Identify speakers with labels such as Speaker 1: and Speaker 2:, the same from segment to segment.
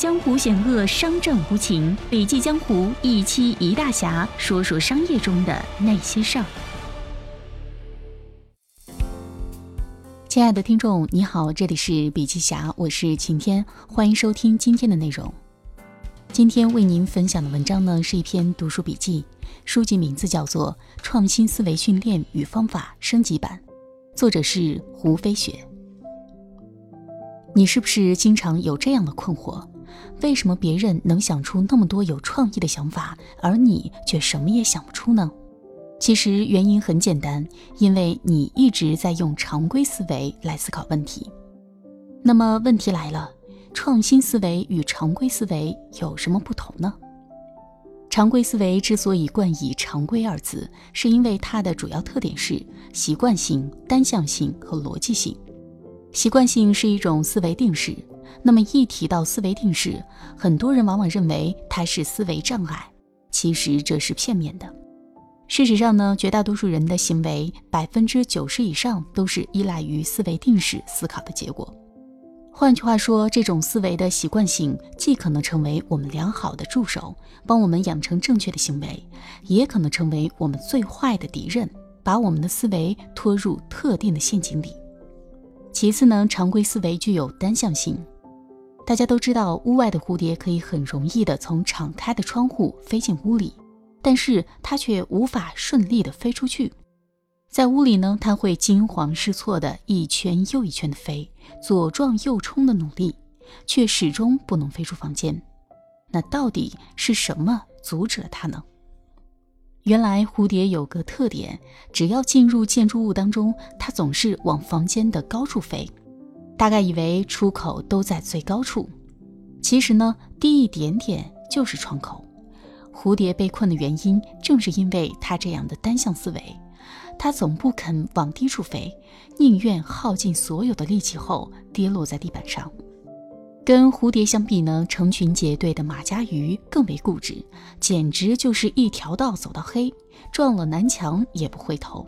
Speaker 1: 江湖险恶，商战无情。笔记江湖一期一大侠，说说商业中的那些事儿。亲爱的听众，你好，这里是笔记侠，我是晴天，欢迎收听今天的内容。今天为您分享的文章呢，是一篇读书笔记，书籍名字叫做《创新思维训练与方法升级版》，作者是胡飞雪。你是不是经常有这样的困惑？为什么别人能想出那么多有创意的想法，而你却什么也想不出呢？其实原因很简单，因为你一直在用常规思维来思考问题。那么问题来了，创新思维与常规思维有什么不同呢？常规思维之所以冠以“常规”二字，是因为它的主要特点是习惯性、单向性和逻辑性。习惯性是一种思维定式。那么一提到思维定式，很多人往往认为它是思维障碍，其实这是片面的。事实上呢，绝大多数人的行为，百分之九十以上都是依赖于思维定式思考的结果。换句话说，这种思维的习惯性，既可能成为我们良好的助手，帮我们养成正确的行为，也可能成为我们最坏的敌人，把我们的思维拖入特定的陷阱里。其次呢，常规思维具有单向性。大家都知道，屋外的蝴蝶可以很容易地从敞开的窗户飞进屋里，但是它却无法顺利地飞出去。在屋里呢，它会惊慌失措地一圈又一圈地飞，左撞右冲的努力，却始终不能飞出房间。那到底是什么阻止了它呢？原来蝴蝶有个特点，只要进入建筑物当中，它总是往房间的高处飞。大概以为出口都在最高处，其实呢，低一点点就是窗口。蝴蝶被困的原因，正是因为它这样的单向思维，它总不肯往低处飞，宁愿耗尽所有的力气后跌落在地板上。跟蝴蝶相比呢，成群结队的马家鱼更为固执，简直就是一条道走到黑，撞了南墙也不回头。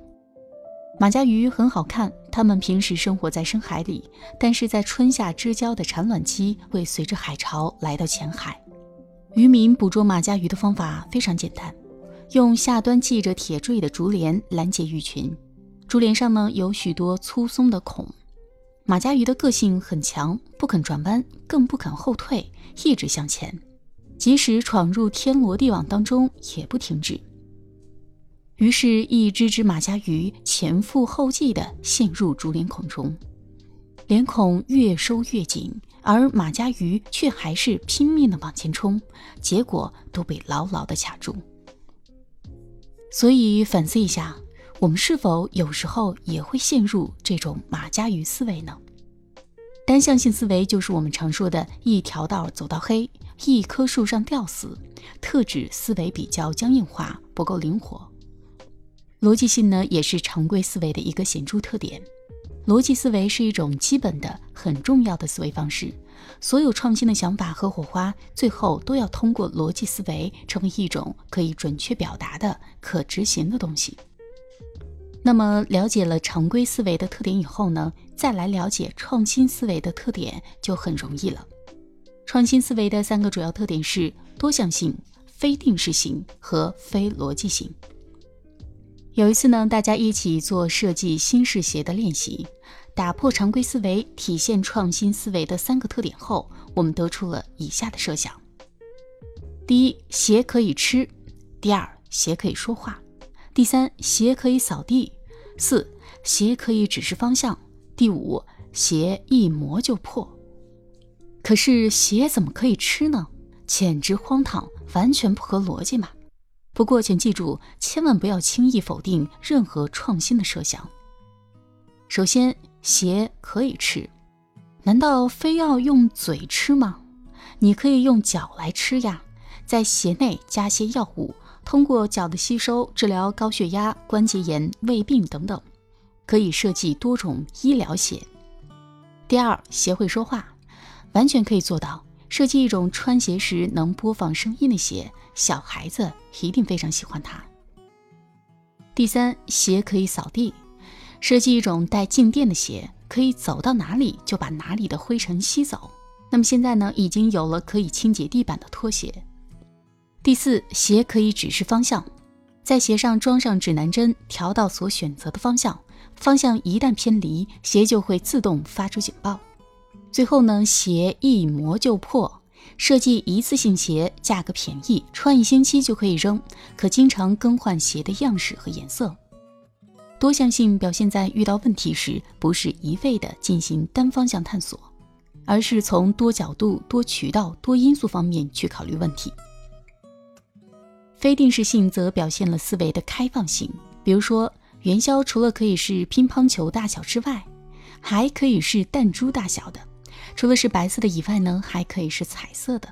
Speaker 1: 马家鱼很好看，它们平时生活在深海里，但是在春夏之交的产卵期会随着海潮来到浅海。渔民捕捉马家鱼的方法非常简单，用下端系着铁坠的竹帘拦截鱼群，竹帘上呢有许多粗松的孔。马家鱼的个性很强，不肯转弯，更不肯后退，一直向前，即使闯入天罗地网当中也不停止。于是，一只只马家鱼前赴后继地陷入竹帘孔中，帘孔越收越紧，而马家鱼却还是拼命地往前冲，结果都被牢牢地卡住。所以，反思一下，我们是否有时候也会陷入这种马家鱼思维呢？单向性思维就是我们常说的一条道走到黑，一棵树上吊死，特指思维比较僵硬化，不够灵活。逻辑性呢，也是常规思维的一个显著特点。逻辑思维是一种基本的、很重要的思维方式。所有创新的想法和火花，最后都要通过逻辑思维，成为一种可以准确表达的、可执行的东西。那么，了解了常规思维的特点以后呢，再来了解创新思维的特点就很容易了。创新思维的三个主要特点是多向性、非定式性和非逻辑性。有一次呢，大家一起做设计新式鞋的练习，打破常规思维，体现创新思维的三个特点后，我们得出了以下的设想：第一，鞋可以吃；第二，鞋可以说话；第三，鞋可以扫地；四，鞋可以指示方向；第五，鞋一磨就破。可是鞋怎么可以吃呢？简直荒唐，完全不合逻辑嘛！不过，请记住，千万不要轻易否定任何创新的设想。首先，鞋可以吃，难道非要用嘴吃吗？你可以用脚来吃呀，在鞋内加些药物，通过脚的吸收治疗高血压、关节炎、胃病等等，可以设计多种医疗鞋。第二，鞋会说话，完全可以做到。设计一种穿鞋时能播放声音的鞋，小孩子一定非常喜欢它。第三，鞋可以扫地，设计一种带静电的鞋，可以走到哪里就把哪里的灰尘吸走。那么现在呢，已经有了可以清洁地板的拖鞋。第四，鞋可以指示方向，在鞋上装上指南针，调到所选择的方向。方向一旦偏离，鞋就会自动发出警报。最后呢，鞋一磨就破。设计一次性鞋，价格便宜，穿一星期就可以扔，可经常更换鞋的样式和颜色。多项性表现在遇到问题时，不是一味的进行单方向探索，而是从多角度、多渠道、多因素方面去考虑问题。非定式性则表现了思维的开放性，比如说，元宵除了可以是乒乓球大小之外，还可以是弹珠大小的。除了是白色的以外呢，还可以是彩色的。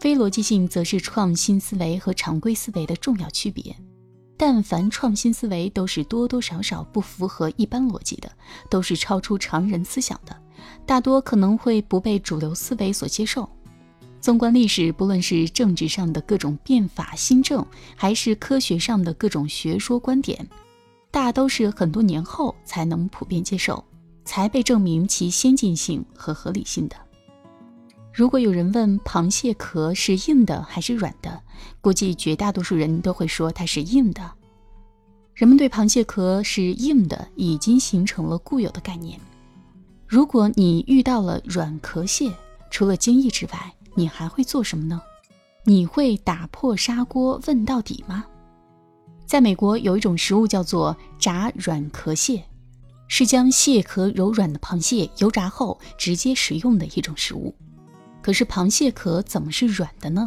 Speaker 1: 非逻辑性则是创新思维和常规思维的重要区别。但凡创新思维都是多多少少不符合一般逻辑的，都是超出常人思想的，大多可能会不被主流思维所接受。纵观历史，不论是政治上的各种变法新政，还是科学上的各种学说观点，大都是很多年后才能普遍接受。才被证明其先进性和合理性的。如果有人问螃蟹壳是硬的还是软的，估计绝大多数人都会说它是硬的。人们对螃蟹壳是硬的已经形成了固有的概念。如果你遇到了软壳蟹，除了惊异之外，你还会做什么呢？你会打破砂锅问到底吗？在美国有一种食物叫做炸软壳蟹。是将蟹壳柔软的螃蟹油炸后直接食用的一种食物。可是螃蟹壳怎么是软的呢？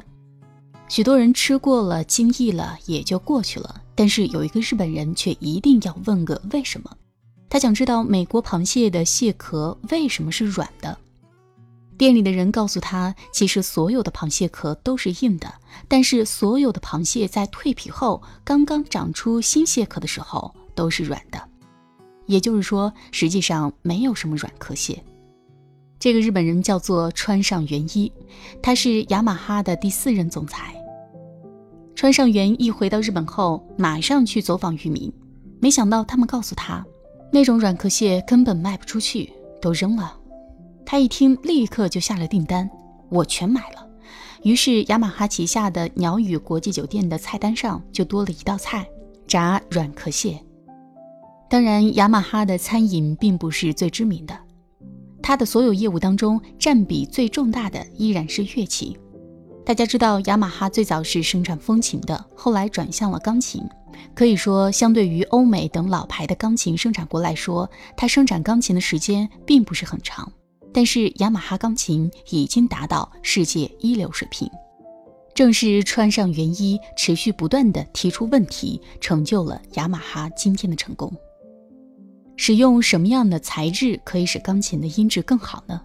Speaker 1: 许多人吃过了惊异了也就过去了，但是有一个日本人却一定要问个为什么。他想知道美国螃蟹的蟹壳为什么是软的。店里的人告诉他，其实所有的螃蟹壳都是硬的，但是所有的螃蟹在蜕皮后刚刚长出新蟹壳的时候都是软的。也就是说，实际上没有什么软壳蟹。这个日本人叫做川上元一，他是雅马哈的第四任总裁。川上元一回到日本后，马上去走访渔民，没想到他们告诉他，那种软壳蟹根本卖不出去，都扔了。他一听，立刻就下了订单，我全买了。于是雅马哈旗下的鸟语国际酒店的菜单上就多了一道菜：炸软壳蟹。当然，雅马哈的餐饮并不是最知名的，它的所有业务当中占比最重大的依然是乐器。大家知道，雅马哈最早是生产风琴的，后来转向了钢琴。可以说，相对于欧美等老牌的钢琴生产国来说，它生产钢琴的时间并不是很长。但是，雅马哈钢琴已经达到世界一流水平。正是穿上原衣持续不断地提出问题，成就了雅马哈今天的成功。使用什么样的材质可以使钢琴的音质更好呢？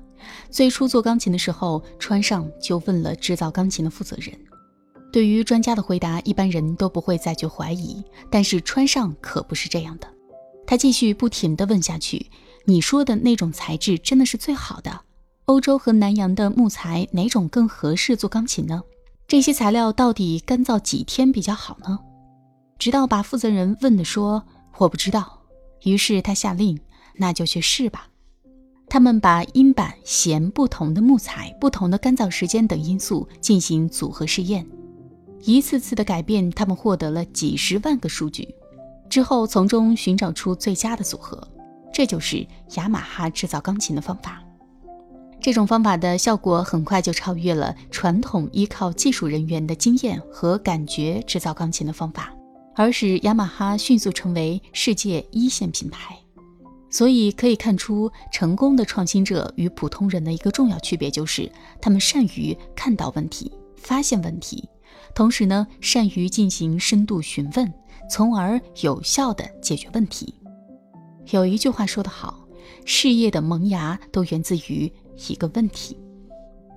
Speaker 1: 最初做钢琴的时候，川上就问了制造钢琴的负责人。对于专家的回答，一般人都不会再去怀疑，但是川上可不是这样的。他继续不停地问下去：“你说的那种材质真的是最好的？欧洲和南洋的木材哪种更合适做钢琴呢？这些材料到底干燥几天比较好呢？”直到把负责人问的说：“我不知道。”于是他下令，那就去试吧。他们把音板、弦不同的木材、不同的干燥时间等因素进行组合试验，一次次的改变，他们获得了几十万个数据，之后从中寻找出最佳的组合。这就是雅马哈制造钢琴的方法。这种方法的效果很快就超越了传统依靠技术人员的经验和感觉制造钢琴的方法。而使雅马哈迅速成为世界一线品牌，所以可以看出，成功的创新者与普通人的一个重要区别就是，他们善于看到问题、发现问题，同时呢，善于进行深度询问，从而有效的解决问题。有一句话说得好，事业的萌芽都源自于一个问题。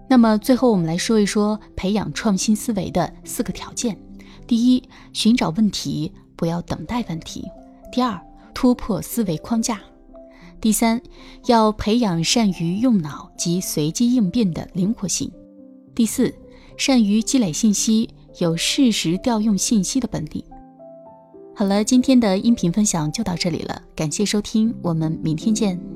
Speaker 1: 那么最后，我们来说一说培养创新思维的四个条件。第一，寻找问题，不要等待问题；第二，突破思维框架；第三，要培养善于用脑及随机应变的灵活性；第四，善于积累信息，有适时调用信息的本领。好了，今天的音频分享就到这里了，感谢收听，我们明天见。